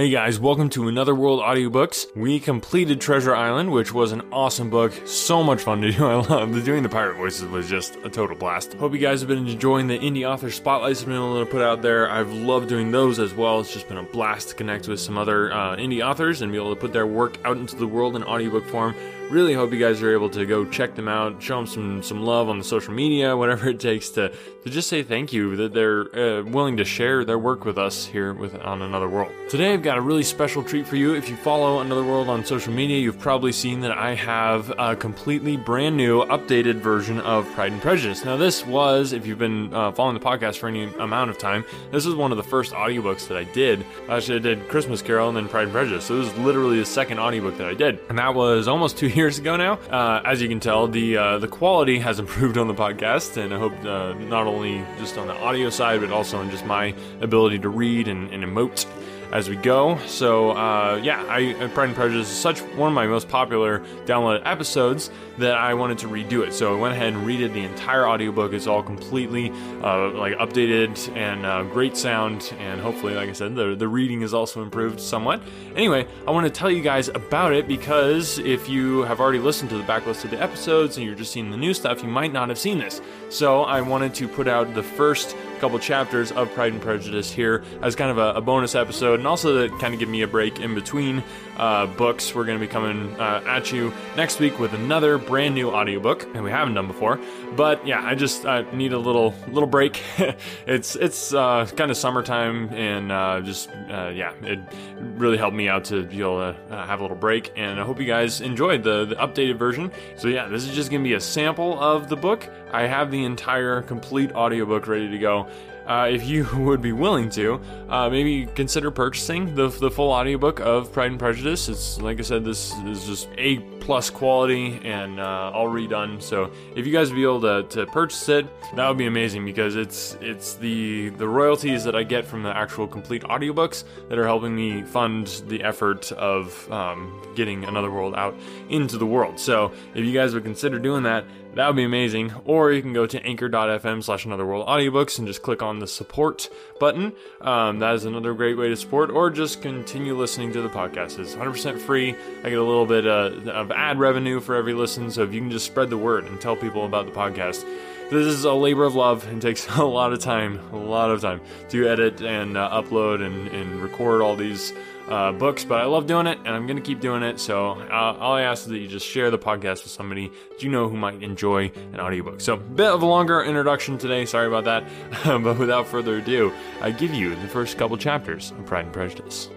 Hey guys, welcome to Another World Audiobooks. We completed Treasure Island, which was an awesome book. So much fun to do. I love doing the pirate voices was just a total blast. Hope you guys have been enjoying the indie author spotlights I've been able to put out there. I've loved doing those as well. It's just been a blast to connect with some other uh, indie authors and be able to put their work out into the world in audiobook form. Really hope you guys are able to go check them out, show them some some love on the social media, whatever it takes to to just say thank you that they're uh, willing to share their work with us here with on Another World. Today I've got a really special treat for you. If you follow Another World on social media, you've probably seen that I have a completely brand new, updated version of Pride and Prejudice. Now this was, if you've been uh, following the podcast for any amount of time, this was one of the first audiobooks that I did. Actually, I did Christmas Carol and then Pride and Prejudice. So this was literally the second audiobook that I did, and that was almost two years ago now. Uh, as you can tell, the uh, the quality has improved on the podcast, and I hope uh, not only just on the audio side, but also in just my ability to read and, and emote as we go. So uh, yeah, I, Pride and Prejudice is such one of my most popular downloaded episodes that I wanted to redo it. So I went ahead and redid the entire audiobook. It's all completely uh, like updated and uh, great sound, and hopefully, like I said, the the reading is also improved somewhat. Anyway, I want to tell you guys about it because if you have already listened to the backlist of the episodes and you're just seeing the new stuff, you might not have seen this. So I wanted to put out the first couple chapters of Pride and Prejudice here as kind of a, a bonus episode, and also to kind of give me a break in between uh, books. We're going to be coming uh, at you next week with another brand new audiobook, and we haven't done before. But yeah, I just uh, need a little little break. it's it's uh, kind of summertime, and uh, just uh, yeah, it really helped me out to be able to have a little break. And I hope you guys enjoyed the, the updated version. So yeah, this is just going to be a sample of the book. I have the entire complete audiobook ready to go uh, if you would be willing to, uh, maybe consider purchasing the, the full audiobook of Pride and Prejudice. It's like I said, this is just A plus quality and uh, all redone. So if you guys would be able to, to purchase it, that would be amazing because it's it's the the royalties that I get from the actual complete audiobooks that are helping me fund the effort of um, getting Another World out into the world. So if you guys would consider doing that, that would be amazing. Or you can go to anchor.fm slash Another World Audiobooks and just click on the support button. Um, that is another great way to support, or just continue listening to the podcast. It's 100% free. I get a little bit uh, of ad revenue for every listen, so if you can just spread the word and tell people about the podcast. This is a labor of love and takes a lot of time, a lot of time to edit and uh, upload and, and record all these uh, books, but I love doing it and I'm going to keep doing it. So uh, all I ask is that you just share the podcast with somebody that you know who might enjoy an audiobook. So, a bit of a longer introduction today. Sorry about that. but without further ado, I give you the first couple chapters of Pride and Prejudice.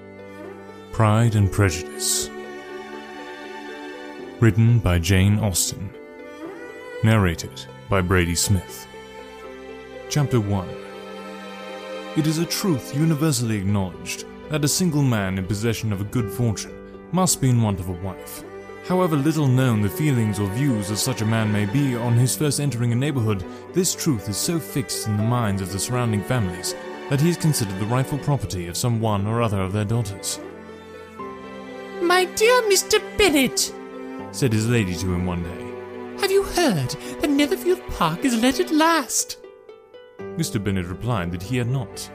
Pride and Prejudice. Written by Jane Austen. Narrated by Brady Smith. Chapter 1 It is a truth universally acknowledged that a single man in possession of a good fortune must be in want of a wife. However little known the feelings or views of such a man may be on his first entering a neighborhood, this truth is so fixed in the minds of the surrounding families that he is considered the rightful property of some one or other of their daughters. My dear Mr. Bennet, said his lady to him one day, heard that Netherfield Park is let at last? Mr. Bennet replied that he had not.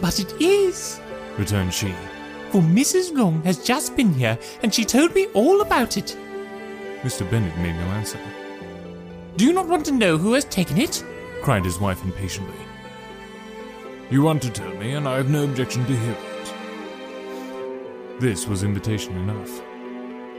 But it is, returned she, for Mrs. Long has just been here and she told me all about it. Mr. Bennet made no answer. Do you not want to know who has taken it? cried his wife impatiently. You want to tell me, and I have no objection to hear it. This was invitation enough.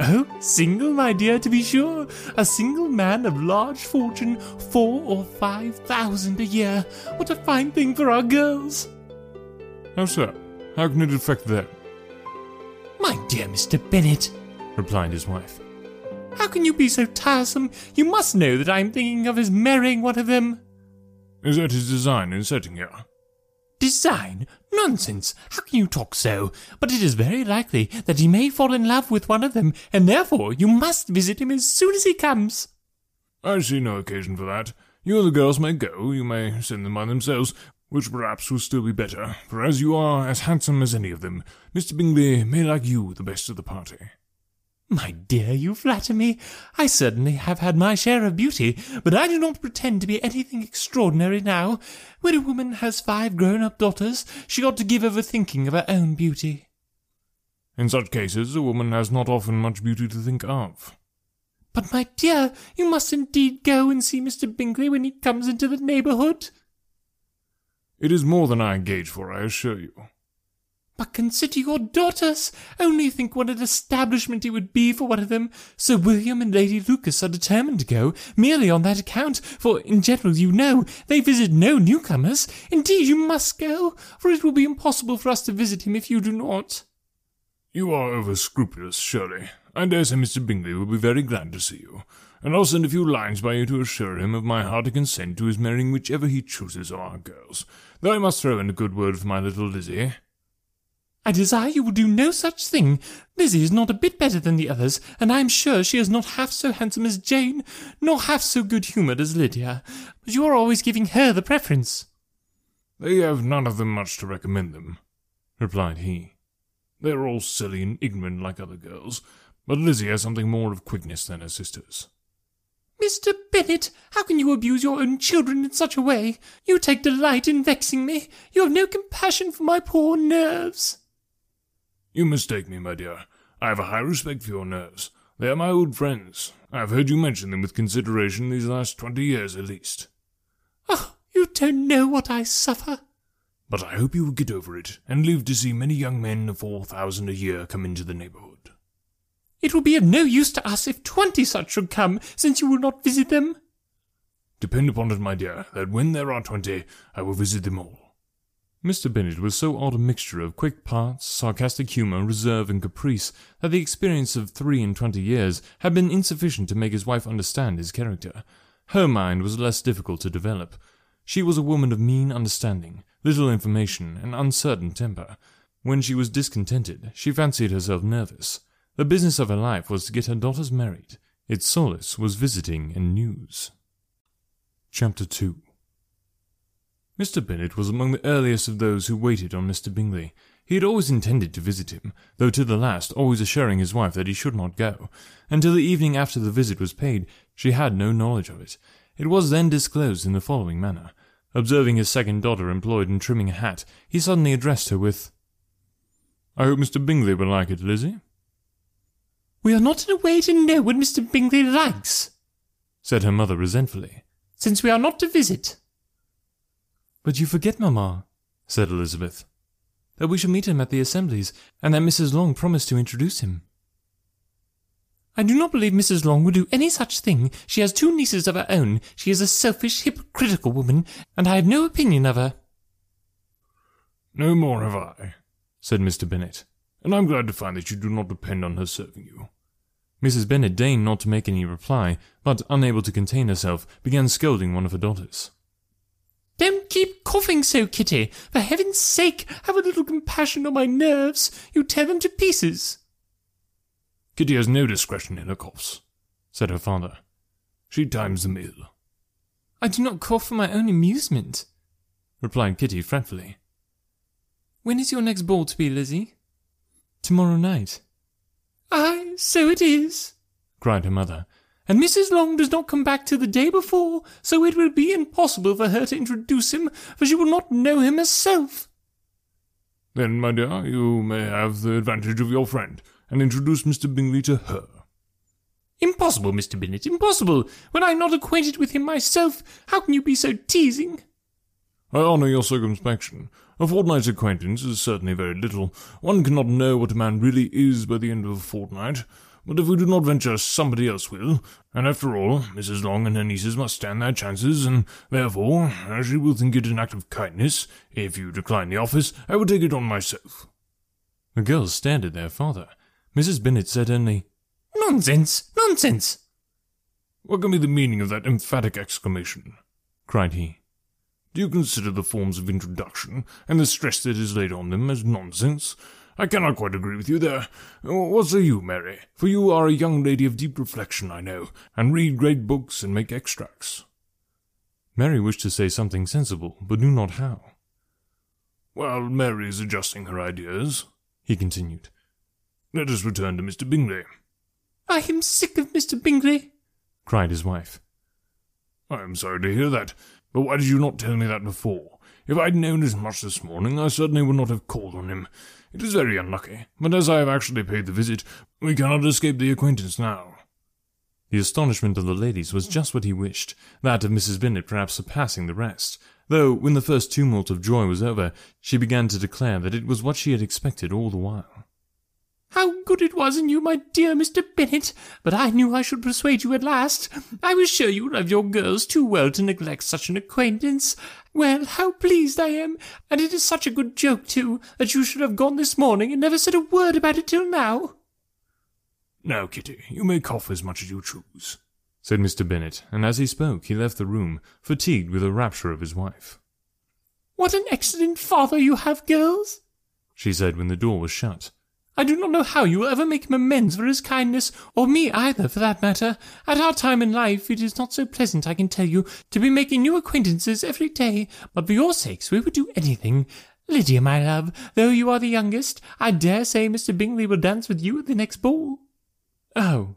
Oh, single, my dear, to be sure. A single man of large fortune, four or five thousand a year. What a fine thing for our girls. How so? How can it affect them? My dear Mr. Bennet, replied his wife. How can you be so tiresome? You must know that I am thinking of his marrying one of them. Is that his design in setting here? Design? Nonsense! How can you talk so? But it is very likely that he may fall in love with one of them, and therefore you must visit him as soon as he comes. I see no occasion for that. You and the girls may go, you may send them by themselves, which perhaps will still be better, for as you are as handsome as any of them, Mr. Bingley may like you the best of the party. My dear, you flatter me. I certainly have had my share of beauty, but I do not pretend to be anything extraordinary now. When a woman has five grown-up daughters, she ought to give over thinking of her own beauty. In such cases, a woman has not often much beauty to think of. But, my dear, you must indeed go and see Mr. Bingley when he comes into the neighbourhood. It is more than I engage for, I assure you. But consider your daughters. Only think what an establishment it would be for one of them. Sir William and Lady Lucas are determined to go, merely on that account, for in general, you know, they visit no newcomers. Indeed, you must go, for it will be impossible for us to visit him if you do not. You are over scrupulous, surely. I dare say Mr. Bingley will be very glad to see you, and I'll send a few lines by you to assure him of my hearty consent to his marrying whichever he chooses of our girls, though I must throw in a good word for my little Lizzie. I desire you will do no such thing. Lizzie is not a bit better than the others, and I am sure she is not half so handsome as Jane, nor half so good-humoured as Lydia. But you are always giving her the preference. They have none of them much to recommend them, replied he. They are all silly and ignorant like other girls, but Lizzie has something more of quickness than her sisters. Mr. Bennet, how can you abuse your own children in such a way? You take delight in vexing me. You have no compassion for my poor nerves. You mistake me, my dear. I have a high respect for your nerves. They are my old friends. I have heard you mention them with consideration these last twenty years at least. Oh, you don't know what I suffer. But I hope you will get over it, and live to see many young men of four thousand a year come into the neighbourhood. It will be of no use to us if twenty such should come, since you will not visit them. Depend upon it, my dear, that when there are twenty, I will visit them all. Mr. Bennet was so odd a mixture of quick parts, sarcastic humour, reserve, and caprice that the experience of three and twenty years had been insufficient to make his wife understand his character. Her mind was less difficult to develop. She was a woman of mean understanding, little information, and uncertain temper. When she was discontented, she fancied herself nervous. The business of her life was to get her daughters married. Its solace was visiting and news. Chapter 2 Mr. Bennet was among the earliest of those who waited on Mr. Bingley. He had always intended to visit him, though to the last always assuring his wife that he should not go. Until the evening after the visit was paid, she had no knowledge of it. It was then disclosed in the following manner. Observing his second daughter employed in trimming a hat, he suddenly addressed her with, I hope Mr. Bingley will like it, Lizzie. We are not in a way to know what Mr. Bingley likes, said her mother resentfully, since we are not to visit. But you forget, mamma, said Elizabeth, that we shall meet him at the assemblies, and that Mrs. Long promised to introduce him. I do not believe Mrs. Long would do any such thing. She has two nieces of her own. She is a selfish, hypocritical woman, and I have no opinion of her. No more have I, said Mr. Bennet, and I'm glad to find that you do not depend on her serving you. Mrs. Bennet deigned not to make any reply, but, unable to contain herself, began scolding one of her daughters. Don't keep coughing so, Kitty. For heaven's sake, have a little compassion on my nerves. You tear them to pieces. Kitty has no discretion in her coughs, said her father. She times them ill. I do not cough for my own amusement, replied Kitty fretfully. When is your next ball to be, Lizzie? Tomorrow night. Ay, so it is, cried her mother, and Mrs. Long does not come back till the day before, so it will be impossible for her to introduce him, for she will not know him herself. Then, my dear, you may have the advantage of your friend, and introduce Mr. Bingley to her. Impossible, Mr. Bennet, impossible. When I am not acquainted with him myself, how can you be so teasing? I honour your circumspection. A fortnight's acquaintance is certainly very little. One cannot know what a man really is by the end of a fortnight. But if we do not venture, somebody else will. And after all, Mrs. Long and her nieces must stand their chances, and therefore, as you will think it an act of kindness, if you decline the office, I will take it on myself. The girls stared at their father. Mrs. Bennet said only, Nonsense! Nonsense! What can be the meaning of that emphatic exclamation? cried he. Do you consider the forms of introduction and the stress that is laid on them as nonsense? I cannot quite agree with you there. What say you, Mary? For you are a young lady of deep reflection, I know, and read great books and make extracts. Mary wished to say something sensible, but knew not how. While Mary is adjusting her ideas, he continued, let us return to Mr. Bingley. I am sick of Mr. Bingley, cried his wife. I am sorry to hear that, but why did you not tell me that before? If I'd known as much this morning, I certainly would not have called on him. It is very unlucky, but as I have actually paid the visit, we cannot escape the acquaintance now. The astonishment of the ladies was just what he wished, that of Mrs. Bennet perhaps surpassing the rest, though when the first tumult of joy was over, she began to declare that it was what she had expected all the while. How good it was in you, my dear Mr. Bennet! But I knew I should persuade you at last. I was sure you love your girls too well to neglect such an acquaintance. Well, how pleased I am! And it is such a good joke, too, that you should have gone this morning and never said a word about it till now. Now, Kitty, you may cough as much as you choose, said Mr. Bennet, and as he spoke he left the room, fatigued with the rapture of his wife. What an excellent father you have, girls, she said when the door was shut. I do not know how you will ever make him amends for his kindness, or me either, for that matter. At our time in life, it is not so pleasant, I can tell you, to be making new acquaintances every day, but for your sakes we would do anything. Lydia, my love, though you are the youngest, I dare say Mr. Bingley will dance with you at the next ball. Oh,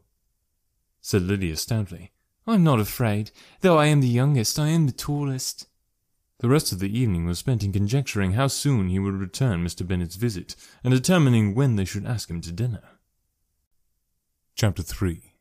said Lydia stoutly, I'm not afraid. Though I am the youngest, I am the tallest. The rest of the evening was spent in conjecturing how soon he would return Mr. Bennet's visit, and determining when they should ask him to dinner. Chapter 3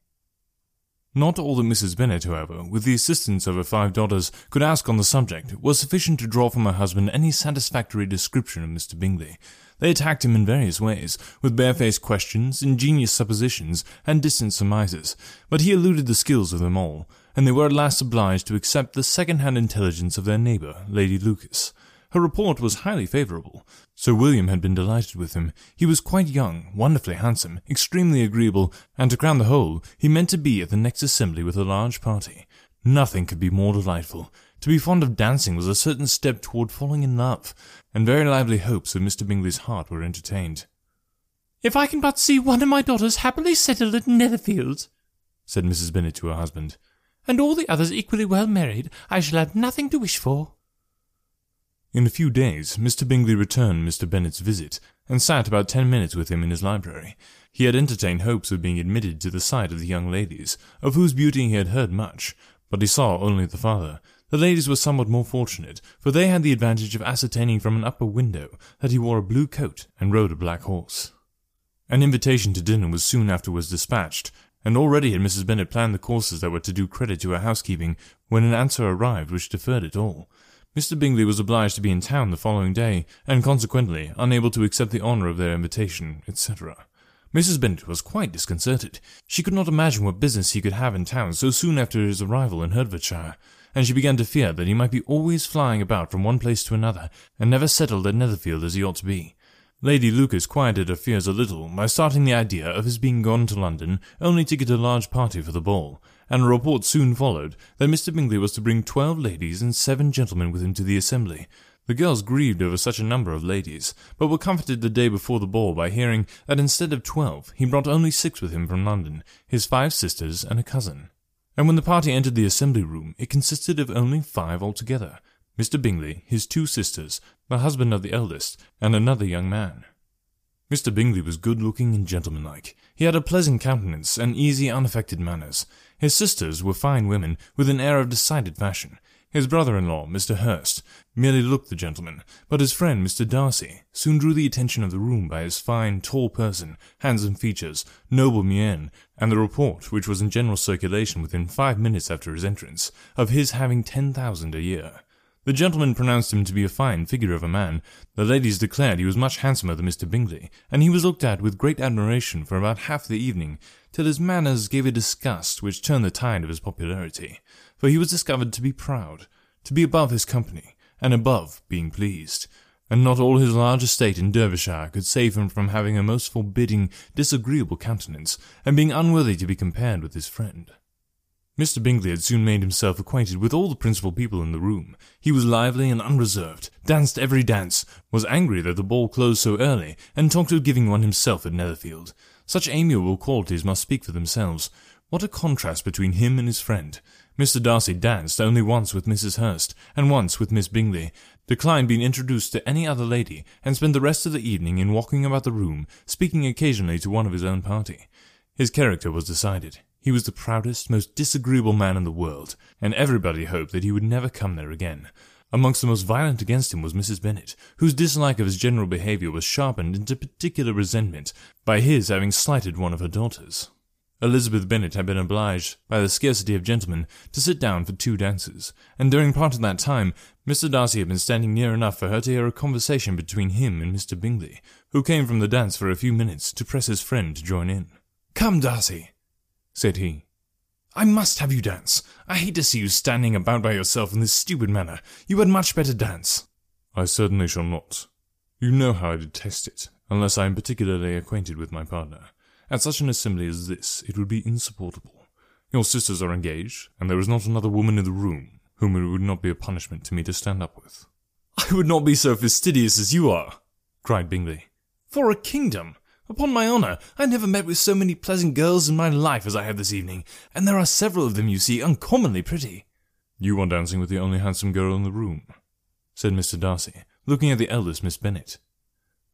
Not all that Mrs. Bennet, however, with the assistance of her five daughters, could ask on the subject, was sufficient to draw from her husband any satisfactory description of Mr. Bingley. They attacked him in various ways, with barefaced questions, ingenious suppositions, and distant surmises, but he eluded the skills of them all, and they were at last obliged to accept the second-hand intelligence of their neighbour, Lady Lucas. Her report was highly favourable. Sir William had been delighted with him. He was quite young, wonderfully handsome, extremely agreeable, and to crown the whole, he meant to be at the next assembly with a large party. Nothing could be more delightful. To be fond of dancing was a certain step toward falling in love, and very lively hopes of Mr. Bingley's heart were entertained. If I can but see one of my daughters happily settled at Netherfield, said Mrs. Bennet to her husband, and all the others equally well married, I shall have nothing to wish for. In a few days, Mr. Bingley returned Mr. Bennet's visit, and sat about ten minutes with him in his library. He had entertained hopes of being admitted to the sight of the young ladies, of whose beauty he had heard much, but he saw only the father. The ladies were somewhat more fortunate, for they had the advantage of ascertaining from an upper window that he wore a blue coat and rode a black horse. An invitation to dinner was soon afterwards dispatched, and already had Mrs. Bennet planned the courses that were to do credit to her housekeeping when an answer arrived which deferred it all. Mr. Bingley was obliged to be in town the following day, and consequently unable to accept the honour of their invitation, etc. Mrs. Bennet was quite disconcerted. She could not imagine what business he could have in town so soon after his arrival in Hertfordshire, and she began to fear that he might be always flying about from one place to another, and never settled at Netherfield as he ought to be. Lady Lucas quieted her fears a little by starting the idea of his being gone to London only to get a large party for the ball, and a report soon followed that Mr. Bingley was to bring twelve ladies and seven gentlemen with him to the assembly. The girls grieved over such a number of ladies, but were comforted the day before the ball by hearing that instead of twelve he brought only six with him from London, his five sisters and a cousin. And when the party entered the assembly room, it consisted of only five altogether, Mr. Bingley, his two sisters, the husband of the eldest, and another young man. Mr. Bingley was good looking and gentlemanlike. He had a pleasant countenance and easy, unaffected manners. His sisters were fine women with an air of decided fashion. His brother-in-law, Mr. Hurst, merely looked the gentleman, but his friend, Mr. Darcy, soon drew the attention of the room by his fine, tall person, handsome features, noble mien, and the report, which was in general circulation within five minutes after his entrance, of his having ten thousand a year. The gentlemen pronounced him to be a fine figure of a man. The ladies declared he was much handsomer than Mr. Bingley, and he was looked at with great admiration for about half the evening, till his manners gave a disgust which turned the tide of his popularity. For he was discovered to be proud, to be above his company, and above being pleased. And not all his large estate in Derbyshire could save him from having a most forbidding, disagreeable countenance, and being unworthy to be compared with his friend. Mr. Bingley had soon made himself acquainted with all the principal people in the room. He was lively and unreserved, danced every dance, was angry that the ball closed so early, and talked of giving one himself at Netherfield. Such amiable qualities must speak for themselves. What a contrast between him and his friend. Mr. Darcy danced only once with Mrs. Hurst, and once with Miss Bingley, declined being introduced to any other lady, and spent the rest of the evening in walking about the room, speaking occasionally to one of his own party. His character was decided. He was the proudest, most disagreeable man in the world, and everybody hoped that he would never come there again. Amongst the most violent against him was Mrs. Bennet, whose dislike of his general behaviour was sharpened into particular resentment by his having slighted one of her daughters. Elizabeth Bennet had been obliged, by the scarcity of gentlemen, to sit down for two dances, and during part of that time Mr. Darcy had been standing near enough for her to hear a conversation between him and Mr. Bingley, who came from the dance for a few minutes to press his friend to join in. Come, Darcy, said he. I must have you dance. I hate to see you standing about by yourself in this stupid manner. You had much better dance. I certainly shall not. You know how I detest it, unless I am particularly acquainted with my partner. At such an assembly as this, it would be insupportable. Your sisters are engaged, and there is not another woman in the room whom it would not be a punishment to me to stand up with. I would not be so fastidious as you are, cried Bingley. For a kingdom! Upon my honour, I never met with so many pleasant girls in my life as I have this evening, and there are several of them, you see, uncommonly pretty. You are dancing with the only handsome girl in the room, said Mr. Darcy, looking at the eldest Miss Bennet.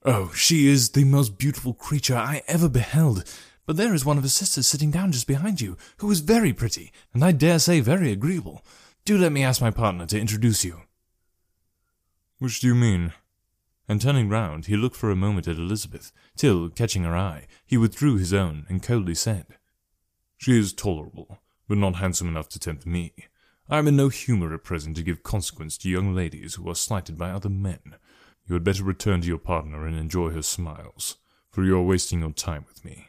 Oh, she is the most beautiful creature I ever beheld, but there is one of her sisters sitting down just behind you, who is very pretty, and I dare say very agreeable. Do let me ask my partner to introduce you. Which do you mean? And turning round, he looked for a moment at Elizabeth, till, catching her eye, he withdrew his own, and coldly said, She is tolerable, but not handsome enough to tempt me. I am in no humour at present to give consequence to young ladies who are slighted by other men. You had better return to your partner and enjoy her smiles, for you are wasting your time with me.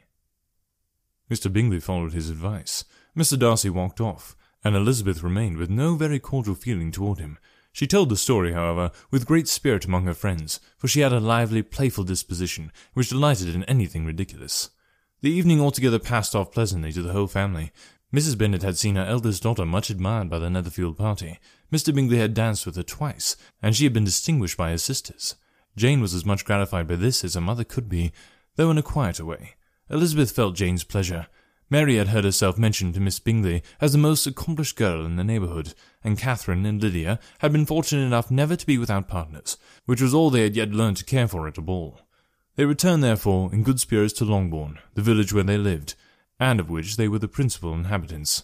Mr. Bingley followed his advice. Mr. Darcy walked off, and Elizabeth remained with no very cordial feeling toward him, she told the story, however, with great spirit among her friends, for she had a lively, playful disposition, which delighted in anything ridiculous. The evening altogether passed off pleasantly to the whole family. Mrs. Bennet had seen her eldest daughter much admired by the Netherfield party. Mr. Bingley had danced with her twice, and she had been distinguished by his sisters. Jane was as much gratified by this as her mother could be, though in a quieter way. Elizabeth felt Jane's pleasure, Mary had heard herself mentioned to Miss Bingley as the most accomplished girl in the neighbourhood, and Catherine and Lydia had been fortunate enough never to be without partners, which was all they had yet learned to care for at a ball. They returned, therefore, in good spirits to Longbourn, the village where they lived, and of which they were the principal inhabitants.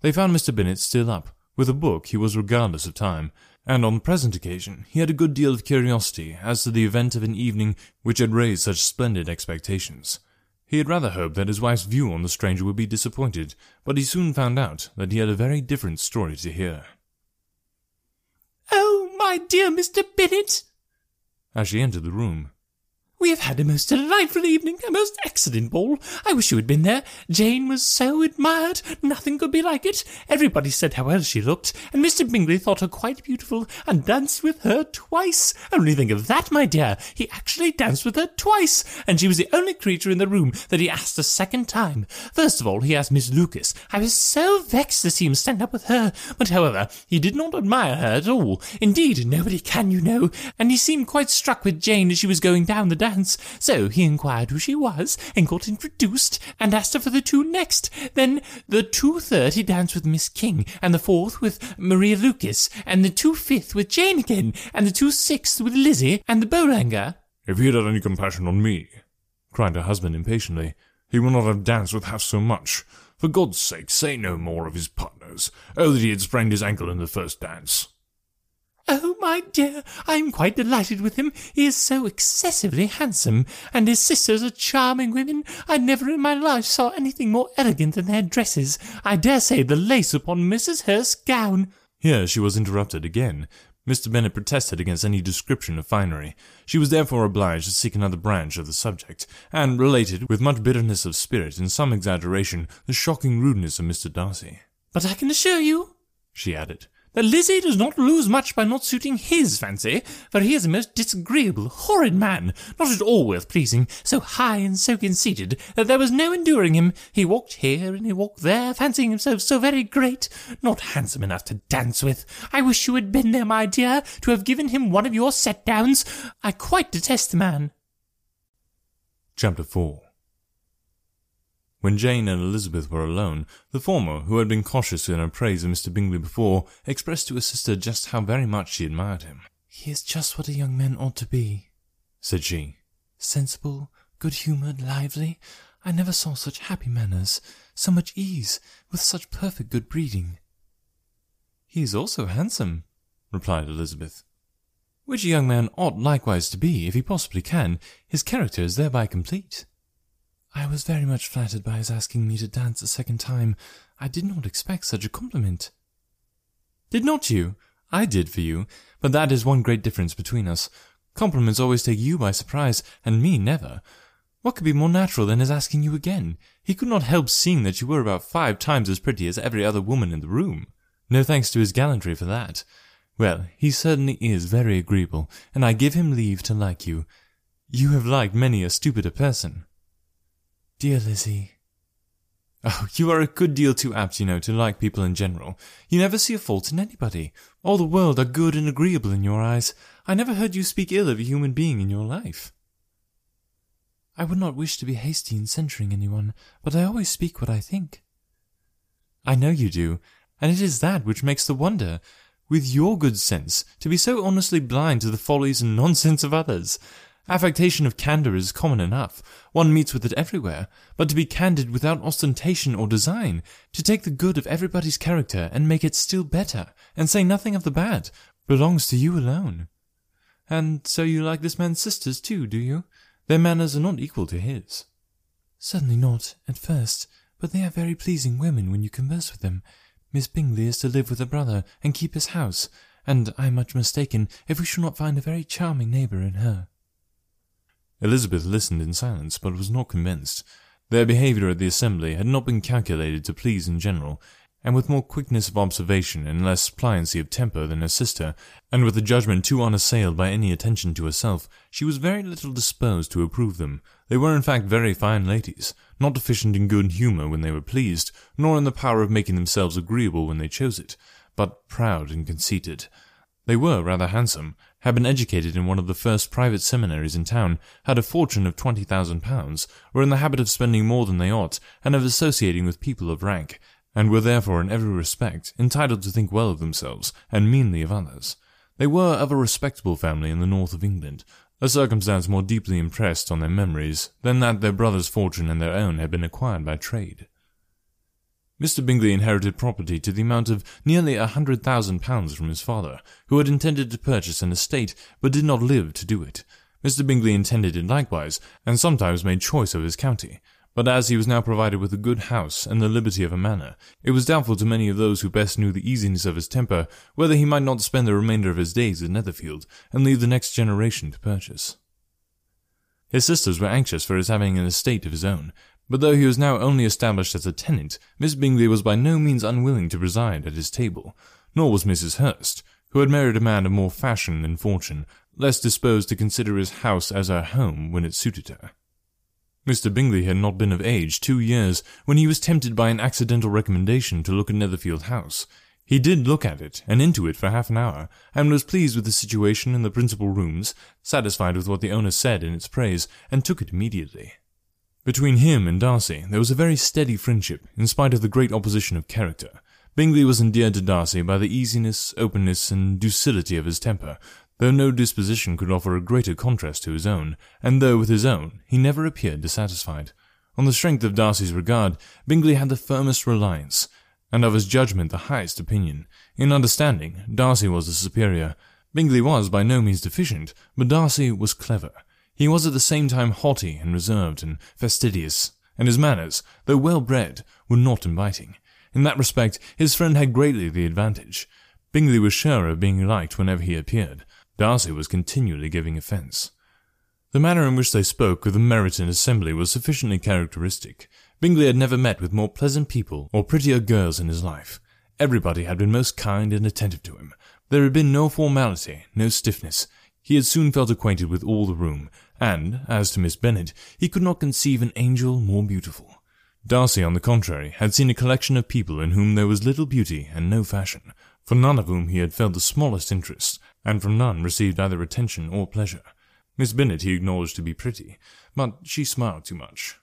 They found Mr. Bennet still up. With a book, he was regardless of time, and on the present occasion he had a good deal of curiosity as to the event of an evening which had raised such splendid expectations. He had rather hoped that his wife's view on the stranger would be disappointed, but he soon found out that he had a very different story to hear. Oh, my dear Mr. Bennet! As she entered the room, we have had a most delightful evening, a most excellent ball. I wish you had been there. Jane was so admired. Nothing could be like it. Everybody said how well she looked, and Mr. Bingley thought her quite beautiful, and danced with her twice. Only think of that, my dear. He actually danced with her twice, and she was the only creature in the room that he asked a second time. First of all, he asked Miss Lucas. I was so vexed to see him stand up with her, but however, he did not admire her at all. Indeed, nobody can, you know, and he seemed quite struck with Jane as she was going down the dance. So he inquired who she was, and got introduced, and asked her for the two next. Then the two third he danced with Miss King, and the fourth with Maria Lucas, and the two fifth with Jane again, and the two sixth with Lizzie, and the Boulanger. If he had had any compassion on me, cried her husband impatiently, he would not have danced with half so much. For God's sake, say no more of his partners. Oh, that he had sprained his ankle in the first dance. Oh, my dear, I am quite delighted with him. He is so excessively handsome, and his sisters are charming women. I never in my life saw anything more elegant than their dresses. I dare say the lace upon Mrs. Hurst's gown. Here she was interrupted again. Mr. Bennet protested against any description of finery. She was therefore obliged to seek another branch of the subject, and related, with much bitterness of spirit and some exaggeration, the shocking rudeness of Mr. Darcy. But I can assure you, she added, that Lizzie does not lose much by not suiting his fancy, for he is a most disagreeable, horrid man, not at all worth pleasing, so high and so conceited that there was no enduring him. He walked here and he walked there, fancying himself so very great, not handsome enough to dance with. I wish you had been there, my dear, to have given him one of your set downs. I quite detest the man. Chapter 4 when Jane and Elizabeth were alone, the former, who had been cautious in her praise of Mr. Bingley before, expressed to her sister just how very much she admired him. He is just what a young man ought to be, said she. Sensible, good-humoured, lively. I never saw such happy manners, so much ease, with such perfect good breeding. He is also handsome, replied Elizabeth. Which a young man ought likewise to be, if he possibly can. His character is thereby complete. I was very much flattered by his asking me to dance a second time. I did not expect such a compliment. Did not you? I did for you, but that is one great difference between us. Compliments always take you by surprise, and me never. What could be more natural than his asking you again? He could not help seeing that you were about five times as pretty as every other woman in the room. No thanks to his gallantry for that. Well, he certainly is very agreeable, and I give him leave to like you. You have liked many a stupider person. Dear Lizzie. Oh, you are a good deal too apt, you know, to like people in general. You never see a fault in anybody. All the world are good and agreeable in your eyes. I never heard you speak ill of a human being in your life. I would not wish to be hasty in censuring anyone, but I always speak what I think. I know you do, and it is that which makes the wonder, with your good sense, to be so honestly blind to the follies and nonsense of others. Affectation of candour is common enough, one meets with it everywhere, but to be candid without ostentation or design, to take the good of everybody's character and make it still better, and say nothing of the bad, belongs to you alone. And so you like this man's sisters too, do you? Their manners are not equal to his. Certainly not, at first, but they are very pleasing women when you converse with them. Miss Bingley is to live with her brother and keep his house, and I am much mistaken if we shall not find a very charming neighbour in her. Elizabeth listened in silence, but was not convinced. Their behaviour at the assembly had not been calculated to please in general, and with more quickness of observation and less pliancy of temper than her sister, and with a judgment too unassailed by any attention to herself, she was very little disposed to approve them. They were in fact very fine ladies, not deficient in good humour when they were pleased, nor in the power of making themselves agreeable when they chose it, but proud and conceited. They were rather handsome, had been educated in one of the first private seminaries in town, had a fortune of twenty thousand pounds, were in the habit of spending more than they ought, and of associating with people of rank, and were therefore in every respect entitled to think well of themselves, and meanly of others. They were of a respectable family in the north of England, a circumstance more deeply impressed on their memories than that their brother's fortune and their own had been acquired by trade. Mr. Bingley inherited property to the amount of nearly a hundred thousand pounds from his father, who had intended to purchase an estate, but did not live to do it. Mr. Bingley intended it likewise, and sometimes made choice of his county. But as he was now provided with a good house and the liberty of a manor, it was doubtful to many of those who best knew the easiness of his temper whether he might not spend the remainder of his days at Netherfield, and leave the next generation to purchase. His sisters were anxious for his having an estate of his own, but though he was now only established as a tenant, Miss Bingley was by no means unwilling to preside at his table, nor was Mrs. Hurst, who had married a man of more fashion than fortune, less disposed to consider his house as her home when it suited her. Mr. Bingley had not been of age two years when he was tempted by an accidental recommendation to look at Netherfield House. He did look at it and into it for half an hour, and was pleased with the situation in the principal rooms, satisfied with what the owner said in its praise, and took it immediately. Between him and Darcy there was a very steady friendship, in spite of the great opposition of character. Bingley was endeared to Darcy by the easiness, openness, and docility of his temper, though no disposition could offer a greater contrast to his own, and though with his own he never appeared dissatisfied. On the strength of Darcy's regard, Bingley had the firmest reliance, and of his judgment the highest opinion. In understanding, Darcy was the superior. Bingley was by no means deficient, but Darcy was clever. He was at the same time haughty and reserved and fastidious, and his manners, though well bred, were not inviting. In that respect, his friend had greatly the advantage. Bingley was sure of being liked whenever he appeared. Darcy was continually giving offence. The manner in which they spoke of the Meryton assembly was sufficiently characteristic. Bingley had never met with more pleasant people or prettier girls in his life. Everybody had been most kind and attentive to him. There had been no formality, no stiffness. He had soon felt acquainted with all the room, and, as to Miss Bennet, he could not conceive an angel more beautiful. Darcy, on the contrary, had seen a collection of people in whom there was little beauty and no fashion, for none of whom he had felt the smallest interest, and from none received either attention or pleasure. Miss Bennet he acknowledged to be pretty, but she smiled too much.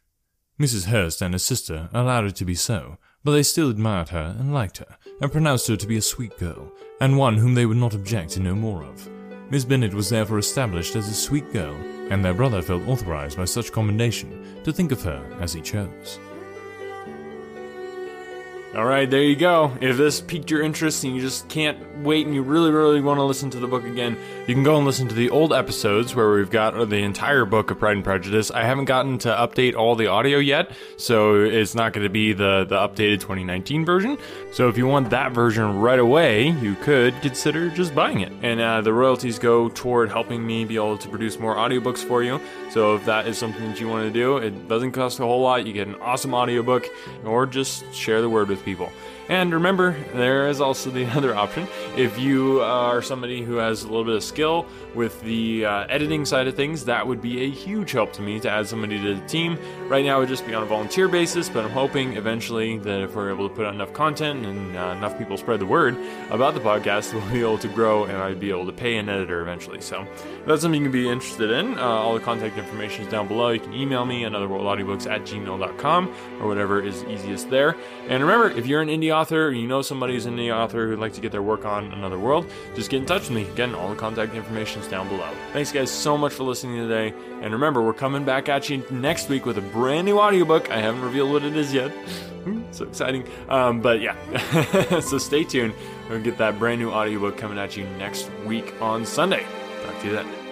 Mrs. Hurst and her sister allowed it to be so, but they still admired her and liked her, and pronounced her to be a sweet girl, and one whom they would not object to know more of. Miss Bennet was therefore established as a sweet girl, and their brother felt authorized by such commendation to think of her as he chose. All right, there you go. If this piqued your interest and you just can't wait and you really, really want to listen to the book again, you can go and listen to the old episodes where we've got the entire book of Pride and Prejudice. I haven't gotten to update all the audio yet, so it's not going to be the, the updated 2019 version. So if you want that version right away, you could consider just buying it. And uh, the royalties go toward helping me be able to produce more audiobooks for you. So if that is something that you want to do, it doesn't cost a whole lot. You get an awesome audiobook or just share the word with people. And remember, there is also the other option. If you are somebody who has a little bit of skill with the uh, editing side of things, that would be a huge help to me to add somebody to the team. Right now, it would just be on a volunteer basis, but I'm hoping eventually that if we're able to put out enough content and uh, enough people spread the word about the podcast, we'll be able to grow and I'd be able to pay an editor eventually. So that's something you can be interested in. Uh, all the contact information is down below. You can email me at otherworldaudiobooks at gmail.com or whatever is easiest there. And remember, if you're an indie author or you know somebody who's an indie author who'd like to get their work on another world, just get in touch with me. Again, all the contact information is down below. Thanks, guys, so much for listening today. And remember, we're coming back at you next week with a brand new audiobook. I haven't revealed what it is yet. so exciting. Um, but yeah, so stay tuned. We'll get that brand new audiobook coming at you next week on Sunday. Talk to you then.